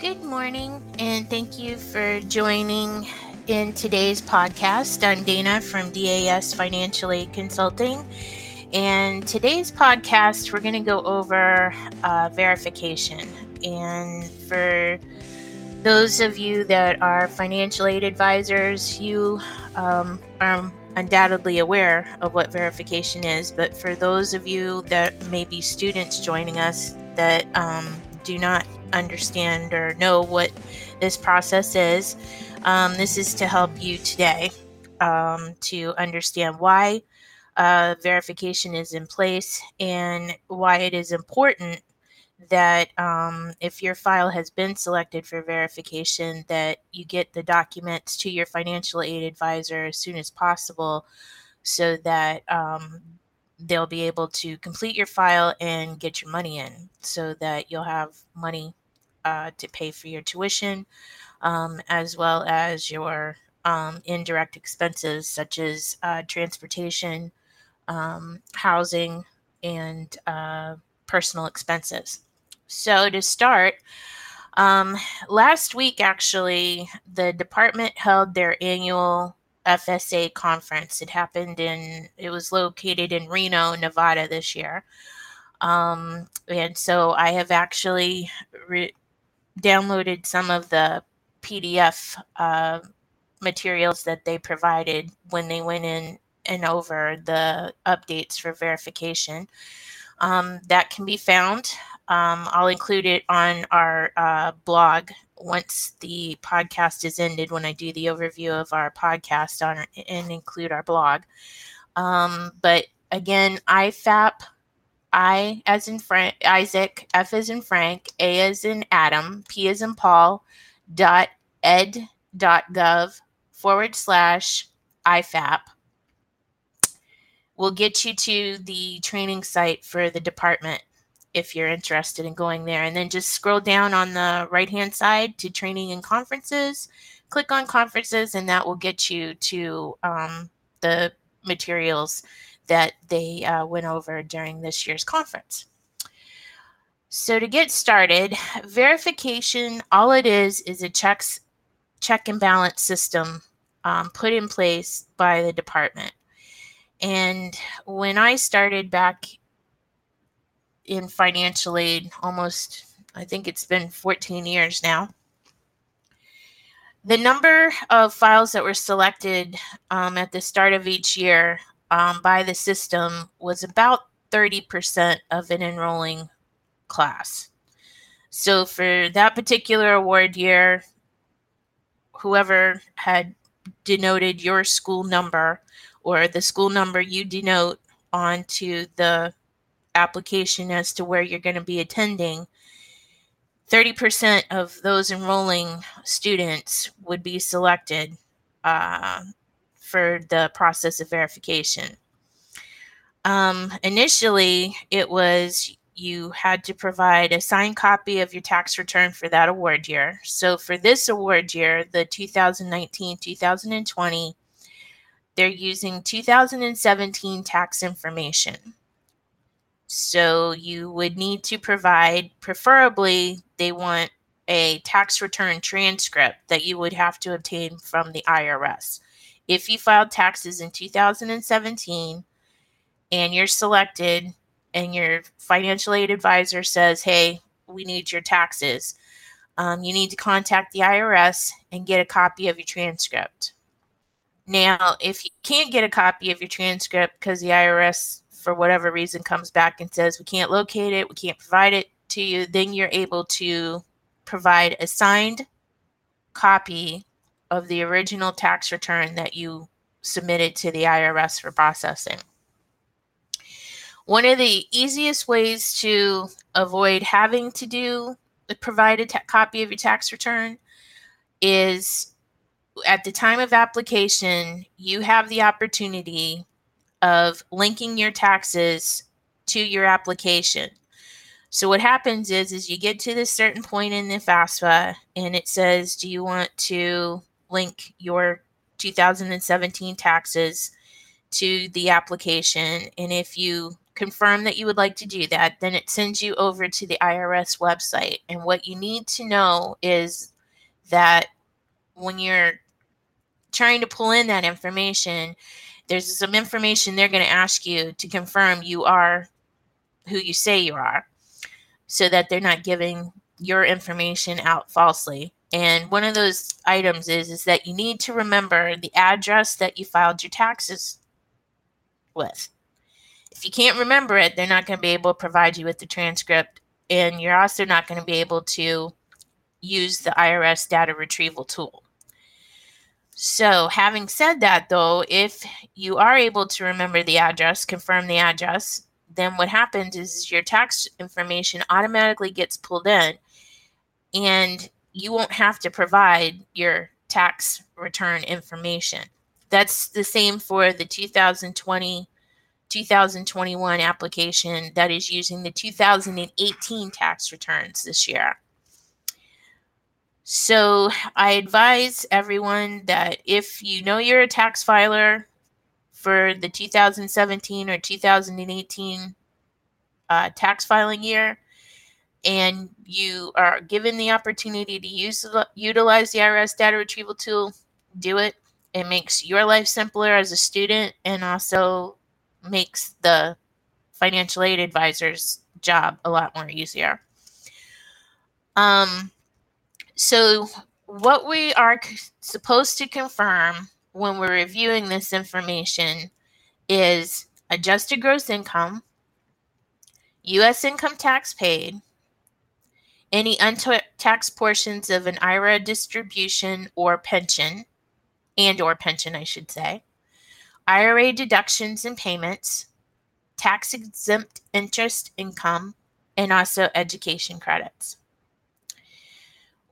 Good morning, and thank you for joining in today's podcast. I'm Dana from DAS Financial Aid Consulting. And today's podcast, we're going to go over uh, verification. And for those of you that are financial aid advisors, you um, are undoubtedly aware of what verification is. But for those of you that may be students joining us that um, do not understand or know what this process is, um, this is to help you today um, to understand why uh, verification is in place and why it is important that um, if your file has been selected for verification that you get the documents to your financial aid advisor as soon as possible so that um, they'll be able to complete your file and get your money in so that you'll have money uh, to pay for your tuition um, as well as your um, indirect expenses such as uh, transportation um, housing and uh, personal expenses. So, to start, um, last week actually, the department held their annual FSA conference. It happened in, it was located in Reno, Nevada this year. Um, and so I have actually re- downloaded some of the PDF uh, materials that they provided when they went in and over the updates for verification. Um, that can be found um, I'll include it on our uh, blog once the podcast is ended when I do the overview of our podcast on and include our blog. Um, but again, IFAP, I as in Frank, Isaac, F as in Frank, A as in Adam, P as in Paul, dot ed dot gov forward slash IFAP will get you to the training site for the department if you're interested in going there. And then just scroll down on the right hand side to training and conferences. Click on conferences, and that will get you to um, the materials that they uh, went over during this year's conference. So to get started, verification, all it is is a checks check and balance system um, put in place by the department. And when I started back in financial aid almost, I think it's been 14 years now. The number of files that were selected um, at the start of each year um, by the system was about 30% of an enrolling class. So for that particular award year, whoever had denoted your school number or the school number you denote onto the application as to where you're going to be attending, 30% of those enrolling students would be selected uh, for the process of verification. Um, initially, it was you had to provide a signed copy of your tax return for that award year. So, for this award year, the 2019 2020, they're using 2017 tax information. So you would need to provide, preferably, they want a tax return transcript that you would have to obtain from the IRS. If you filed taxes in 2017 and you're selected and your financial aid advisor says, hey, we need your taxes, um, you need to contact the IRS and get a copy of your transcript. Now, if you can't get a copy of your transcript because the IRS for whatever reason comes back and says we can't locate it, we can't provide it to you, then you're able to provide a signed copy of the original tax return that you submitted to the IRS for processing. One of the easiest ways to avoid having to do provide a ta- copy of your tax return is at the time of application, you have the opportunity of linking your taxes to your application. So what happens is is you get to this certain point in the FAFSA and it says, do you want to link your 2017 taxes to the application? And if you confirm that you would like to do that, then it sends you over to the IRS website. And what you need to know is that when you're trying to pull in that information, there's some information they're going to ask you to confirm you are who you say you are so that they're not giving your information out falsely. And one of those items is is that you need to remember the address that you filed your taxes with. If you can't remember it, they're not going to be able to provide you with the transcript and you're also not going to be able to use the IRS data retrieval tool. So, having said that, though, if you are able to remember the address, confirm the address, then what happens is your tax information automatically gets pulled in and you won't have to provide your tax return information. That's the same for the 2020 2021 application that is using the 2018 tax returns this year. So I advise everyone that if you know you're a tax filer for the 2017 or 2018 uh, tax filing year, and you are given the opportunity to use utilize the IRS data retrieval tool, do it. It makes your life simpler as a student and also makes the financial aid advisor's job a lot more easier. Um, so, what we are supposed to confirm when we're reviewing this information is adjusted gross income, U.S. income tax paid, any untaxed portions of an IRA distribution or pension, and or pension, I should say, IRA deductions and payments, tax exempt interest income, and also education credits.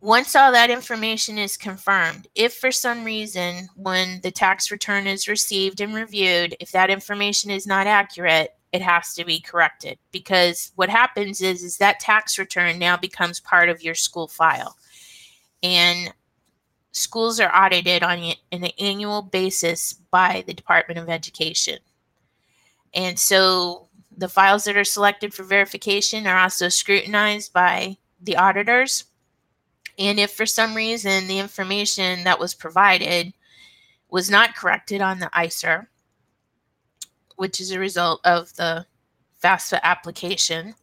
Once all that information is confirmed, if for some reason when the tax return is received and reviewed, if that information is not accurate, it has to be corrected because what happens is is that tax return now becomes part of your school file. And schools are audited on an annual basis by the Department of Education. And so the files that are selected for verification are also scrutinized by the auditors and if for some reason the information that was provided was not corrected on the ISIR, which is a result of the FAFSA application,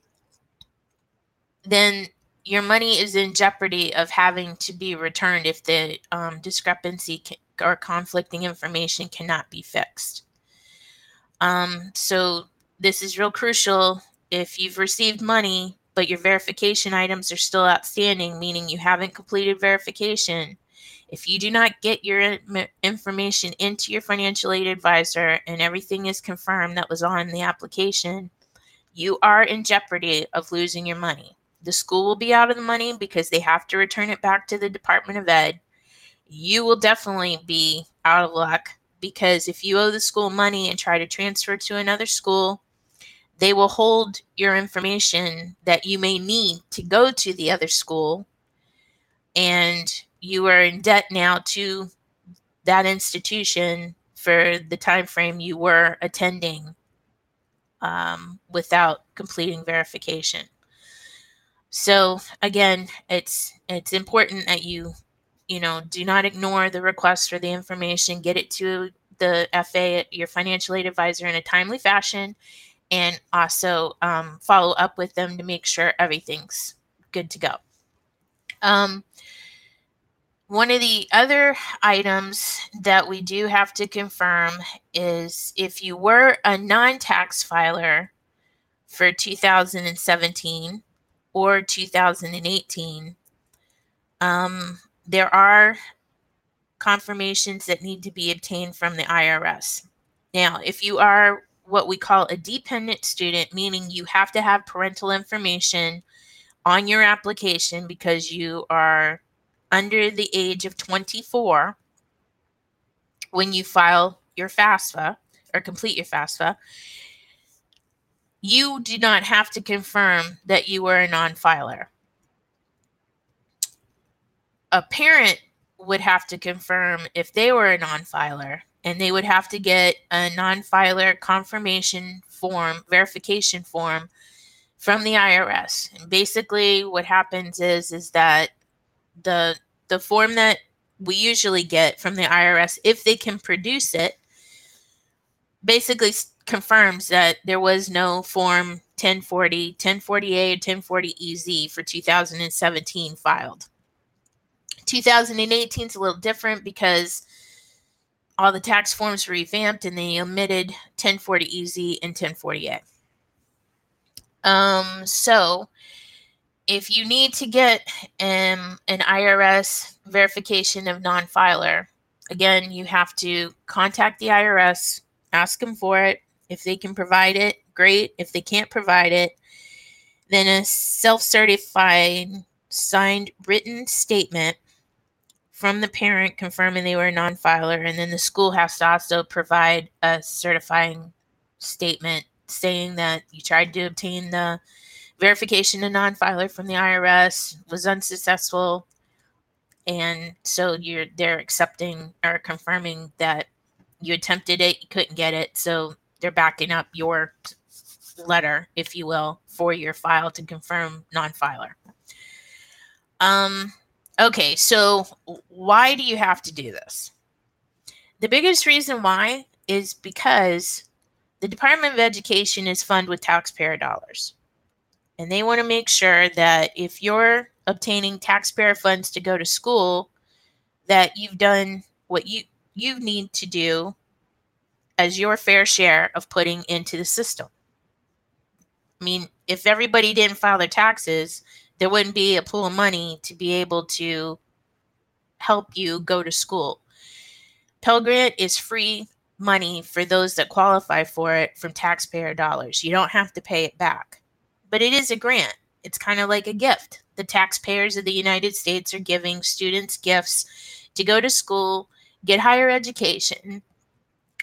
then your money is in jeopardy of having to be returned if the um, discrepancy can, or conflicting information cannot be fixed. Um, so this is real crucial. If you've received money but your verification items are still outstanding, meaning you haven't completed verification, if you do not get your information into your financial aid advisor and everything is confirmed that was on the application, you are in jeopardy of losing your money. The school will be out of the money because they have to return it back to the Department of Ed. You will definitely be out of luck because if you owe the school money and try to transfer to another school, they will hold your information that you may need to go to the other school. And you are in debt now to that institution for the time frame you were attending um, without completing verification. So again it's it's important that you you know do not ignore the request for the information. Get it to the fa your financial aid advisor in a timely fashion and also um, follow up with them to make sure everything's good to go. Um, one of the other items that we do have to confirm is if you were a non tax filer for 2017 or 2018, um, there are confirmations that need to be obtained from the IRS. Now, if you are what we call a dependent student, meaning you have to have parental information on your application because you are under the age of 24 when you file your FAFSA or complete your FAFSA. You do not have to confirm that you are a non filer. A parent would have to confirm if they were a non filer and they would have to get a non-filer confirmation form, verification form from the IRS. And basically what happens is is that the the form that we usually get from the IRS if they can produce it basically confirms that there was no form 1040, 1040A, 1040 EZ for 2017 filed. 2018 is a little different because all the tax forms were revamped and they omitted 1040 EZ and 1040A. Um, so if you need to get um, an IRS verification of non filer, again, you have to contact the IRS, ask them for it. If they can provide it, great. If they can't provide it, then a self certified signed written statement from the parent confirming they were a non filer, and then the school has to also provide a certifying statement saying that you tried to obtain the verification of non-filer from the IRS was unsuccessful and so you're they're accepting or confirming that you attempted it you couldn't get it so they're backing up your letter if you will for your file to confirm non-filer. Um okay so why do you have to do this the biggest reason why is because the Department of Education is funded with taxpayer dollars. And they want to make sure that if you're obtaining taxpayer funds to go to school, that you've done what you you need to do as your fair share of putting into the system. I mean, if everybody didn't file their taxes, there wouldn't be a pool of money to be able to help you go to school. Pell Grant is free money for those that qualify for it from taxpayer dollars. You don't have to pay it back. But it is a grant. It's kind of like a gift. The taxpayers of the United States are giving students gifts to go to school, get higher education,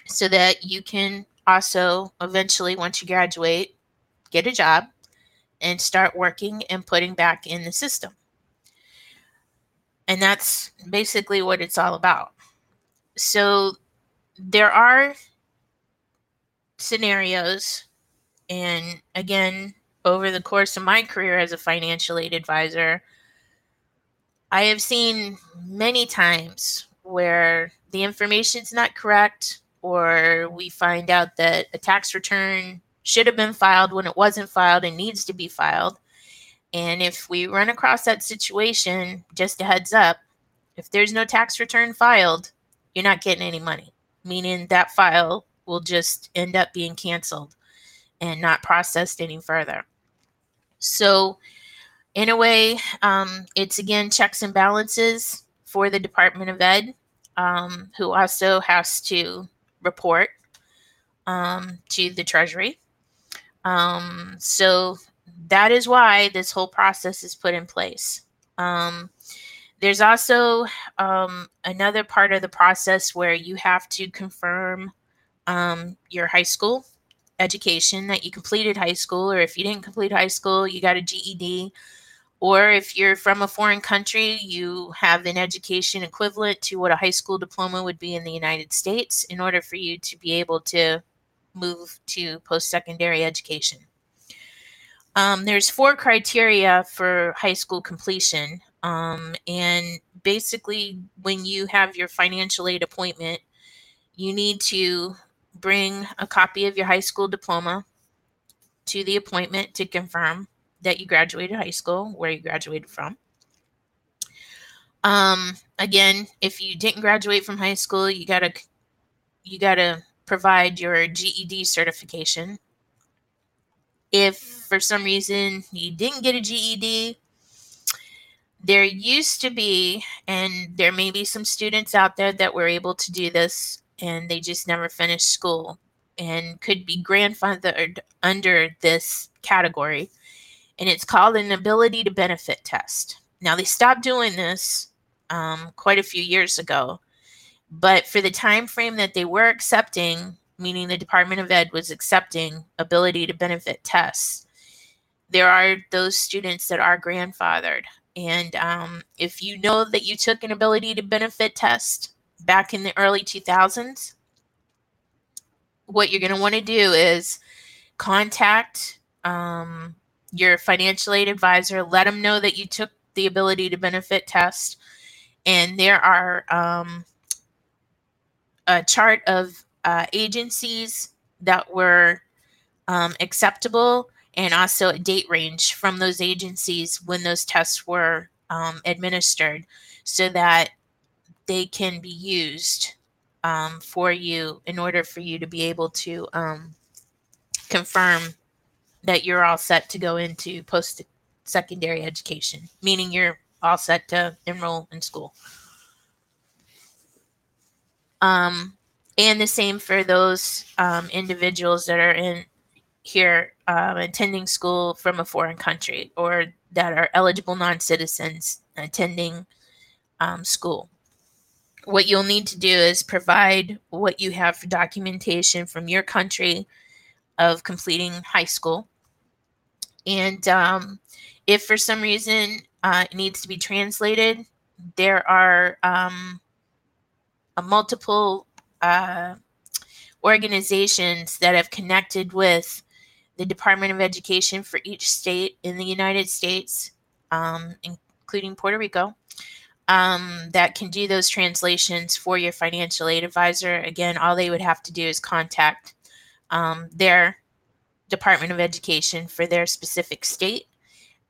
so that you can also eventually, once you graduate, get a job and start working and putting back in the system. And that's basically what it's all about. So there are scenarios, and again, over the course of my career as a financial aid advisor, I have seen many times where the information is not correct, or we find out that a tax return should have been filed when it wasn't filed and needs to be filed. And if we run across that situation, just a heads up if there's no tax return filed, you're not getting any money meaning that file will just end up being canceled and not processed any further. So, in a way, um, it's again checks and balances for the Department of Ed, um, who also has to report um, to the Treasury. Um, so, that is why this whole process is put in place. Um, there's also um, another part of the process where you have to confirm um, your high school education that you completed high school, or if you didn't complete high school, you got a GED. Or if you're from a foreign country, you have an education equivalent to what a high school diploma would be in the United States in order for you to be able to move to post secondary education. Um, there's four criteria for high school completion. Um, and basically, when you have your financial aid appointment, you need to bring a copy of your high school diploma to the appointment to confirm that you graduated high school, where you graduated from. Um, again, if you didn't graduate from high school, you gotta you gotta provide your GED certification. If for some reason you didn't get a GED, there used to be, and there may be some students out there that were able to do this and they just never finished school and could be grandfathered under this category. And it's called an ability to benefit test. Now, they stopped doing this um, quite a few years ago, but for the time frame that they were accepting, meaning the Department of Ed was accepting ability to benefit tests, there are those students that are grandfathered. And um, if you know that you took an ability to benefit test back in the early 2000s, what you're going to want to do is contact um, your financial aid advisor, let them know that you took the ability to benefit test. And there are um, a chart of uh, agencies that were um, acceptable and also a date range from those agencies when those tests were um, administered so that they can be used um, for you in order for you to be able to um, confirm that you're all set to go into post secondary education, meaning you're all set to enroll in school. Um, and the same for those um, individuals that are in here um, attending school from a foreign country or that are eligible non-citizens attending um, school what you'll need to do is provide what you have for documentation from your country of completing high school. And um, if for some reason uh, it needs to be translated, there are um, multiple uh, organizations that have connected with the Department of Education for each state in the United States, um, including Puerto Rico um, that can do those translations for your financial aid advisor. Again, all they would have to do is contact um, their Department of Education for their specific state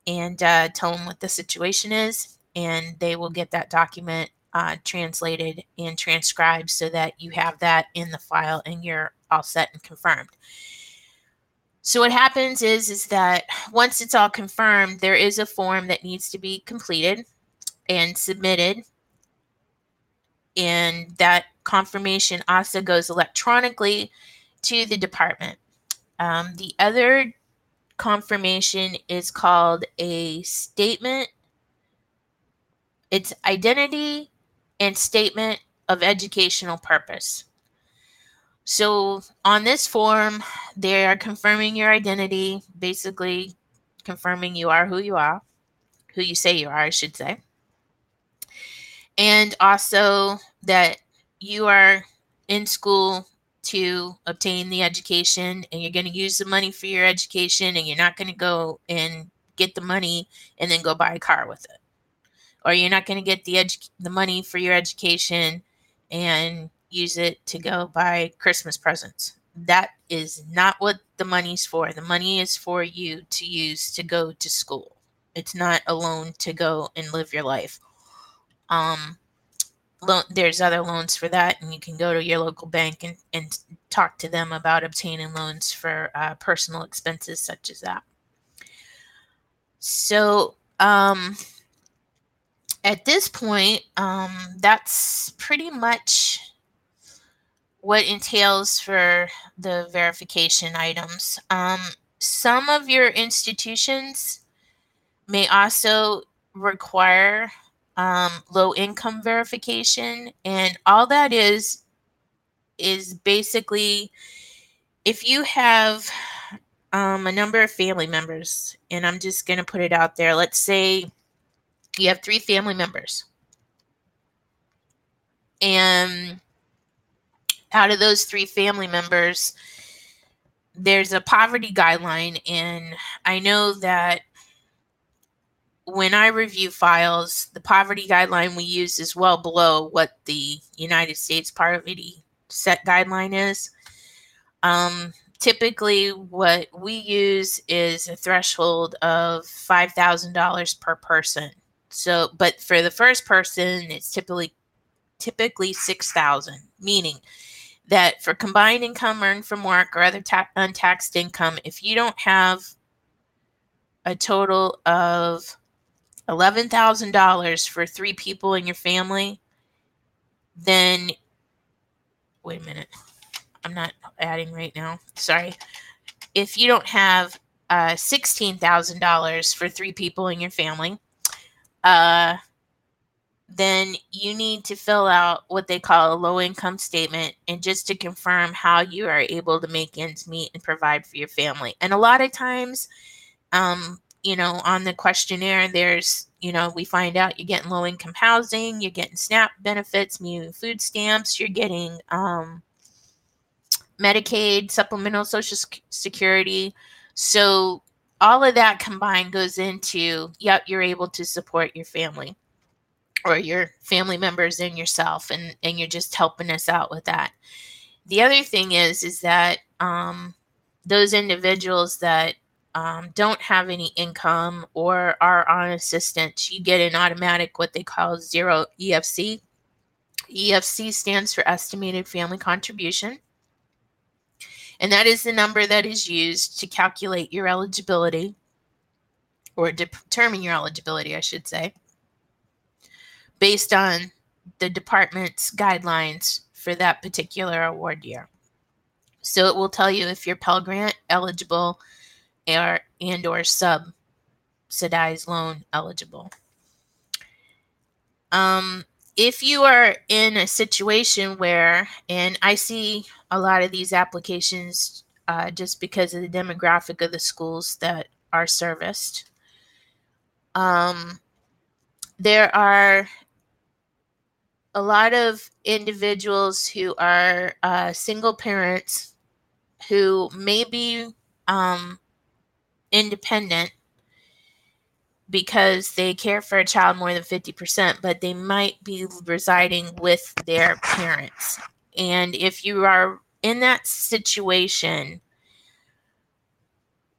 and uh, tell them what the situation is, and they will get that document uh, translated and transcribed so that you have that in the file and you're all set and confirmed. So what happens is is that once it's all confirmed, there is a form that needs to be completed and submitted. And that confirmation also goes electronically to the department. Um, the other confirmation is called a statement. It's identity and statement of educational purpose. So on this form, they are confirming your identity, basically confirming you are who you are, who you say you are, I should say and also that you are in school to obtain the education and you're going to use the money for your education and you're not going to go and get the money and then go buy a car with it or you're not going to get the edu- the money for your education and use it to go buy christmas presents. That is not what the money's for. The money is for you to use to go to school. It's not a loan to go and live your life. Um, there's other loans for that, and you can go to your local bank and, and talk to them about obtaining loans for uh, personal expenses such as that. So, um, at this point, um, that's pretty much what entails for the verification items. Um, some of your institutions may also require um, low income verification. And all that is, is basically if you have um, a number of family members, and I'm just going to put it out there, let's say you have three family members. And out of those three family members, there's a poverty guideline. And I know that when I review files, the poverty guideline we use is well below what the United States poverty set guideline is. Um, typically, what we use is a threshold of $5,000 per person. So, but for the first person, it's typically typically 6,000, meaning that for combined income earned from work or other ta- untaxed income, if you don't have a total of $11,000 for three people in your family, then wait a minute. I'm not adding right now. Sorry. If you don't have uh, $16,000 for three people in your family, uh, then you need to fill out what they call a low income statement and just to confirm how you are able to make ends meet and provide for your family. And a lot of times, um, you know, on the questionnaire, there's, you know, we find out you're getting low income housing, you're getting SNAP benefits, meaning food stamps, you're getting um, Medicaid, supplemental Social Security. So all of that combined goes into, yep, you're able to support your family or your family members and yourself, and, and you're just helping us out with that. The other thing is, is that um, those individuals that um, don't have any income or are on assistance, you get an automatic what they call zero EFC. EFC stands for Estimated Family Contribution. And that is the number that is used to calculate your eligibility or determine your eligibility, I should say, based on the department's guidelines for that particular award year. So it will tell you if you're Pell Grant eligible or, and or subsidized loan eligible. Um, if you are in a situation where, and I see a lot of these applications uh, just because of the demographic of the schools that are serviced, um, there are a lot of individuals who are uh, single parents who may be um, independent because they care for a child more than 50%, but they might be residing with their parents. And if you are in that situation,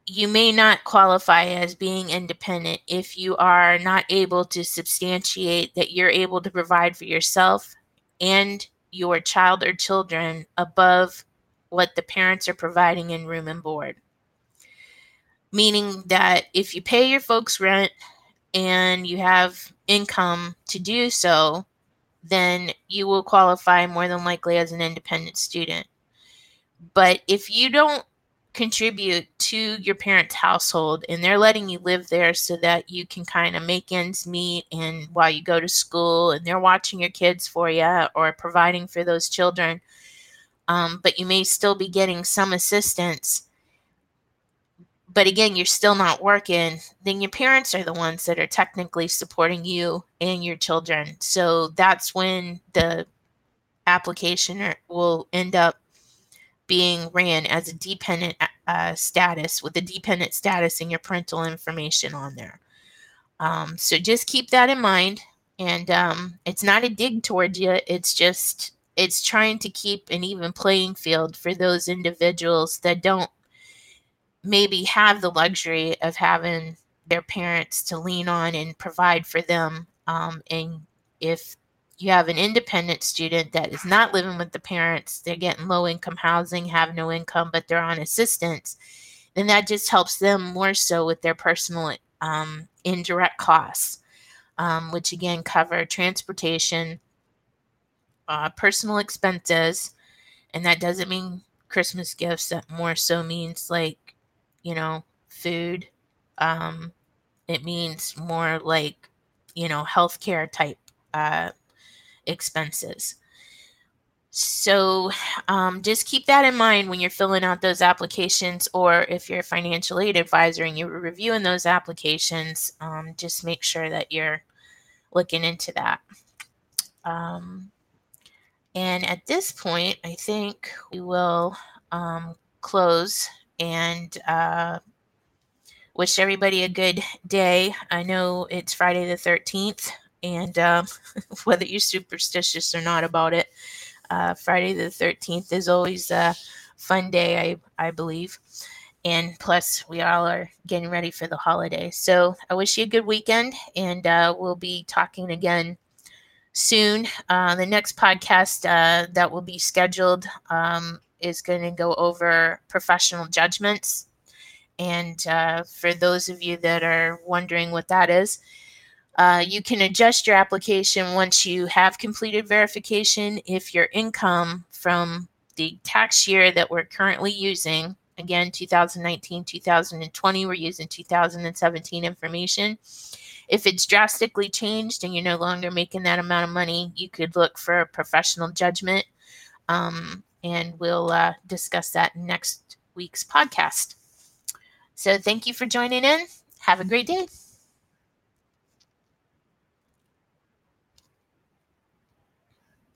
you may not qualify as being independent if you are not able to substantiate that you're able to provide for yourself and your child or children above what the parents are providing in room and board. Meaning that if you pay your folks rent and you have income to do so, then you will qualify more than likely as an independent student. But if you don't contribute to your parents' household and they're letting you live there so that you can kind of make ends meet and while you go to school and they're watching your kids for you or providing for those children, um, but you may still be getting some assistance but again, you're still not working, then your parents are the ones that are technically supporting you and your children. So that's when the application will end up being ran as a dependent uh, status with a dependent status and your parental information on there. Um, so just keep that in mind. And um, it's not a dig towards you, it's just it's trying to keep an even playing field for those individuals that don't maybe have the luxury of having their parents to lean on and provide for them. Um, and if you have an independent student that is not living with the parents, they're getting low income housing, have no income, but they're on assistance, then that just helps them more so with their personal um, indirect costs, um, which again cover transportation, uh, personal expenses, and that doesn't mean Christmas gifts. That more so means like you know, food. Um, it means more like, you know, healthcare type uh, expenses. So um, just keep that in mind when you're filling out those applications, or if you're a financial aid advisor and you're reviewing those applications, um, just make sure that you're looking into that. Um, and at this point, I think we will um, close and uh, wish everybody a good day. I know it's Friday the 13th, and um, whether you're superstitious or not about it, uh, Friday the 13th is always a fun day, I, I believe. And plus, we all are getting ready for the holiday. So I wish you a good weekend, and uh, we'll be talking again soon. Uh, the next podcast uh, that will be scheduled um, is going to go over professional judgments. And uh, for those of you that are wondering what that is, uh, you can adjust your application once you have completed verification if your income from the tax year that we're currently using, again, 2019, 2020, we're using 2017 information. If it's drastically changed and you're no longer making that amount of money, you could look for a professional judgment. Um, and we'll uh, discuss that next week's podcast. So thank you for joining in. Have a great day.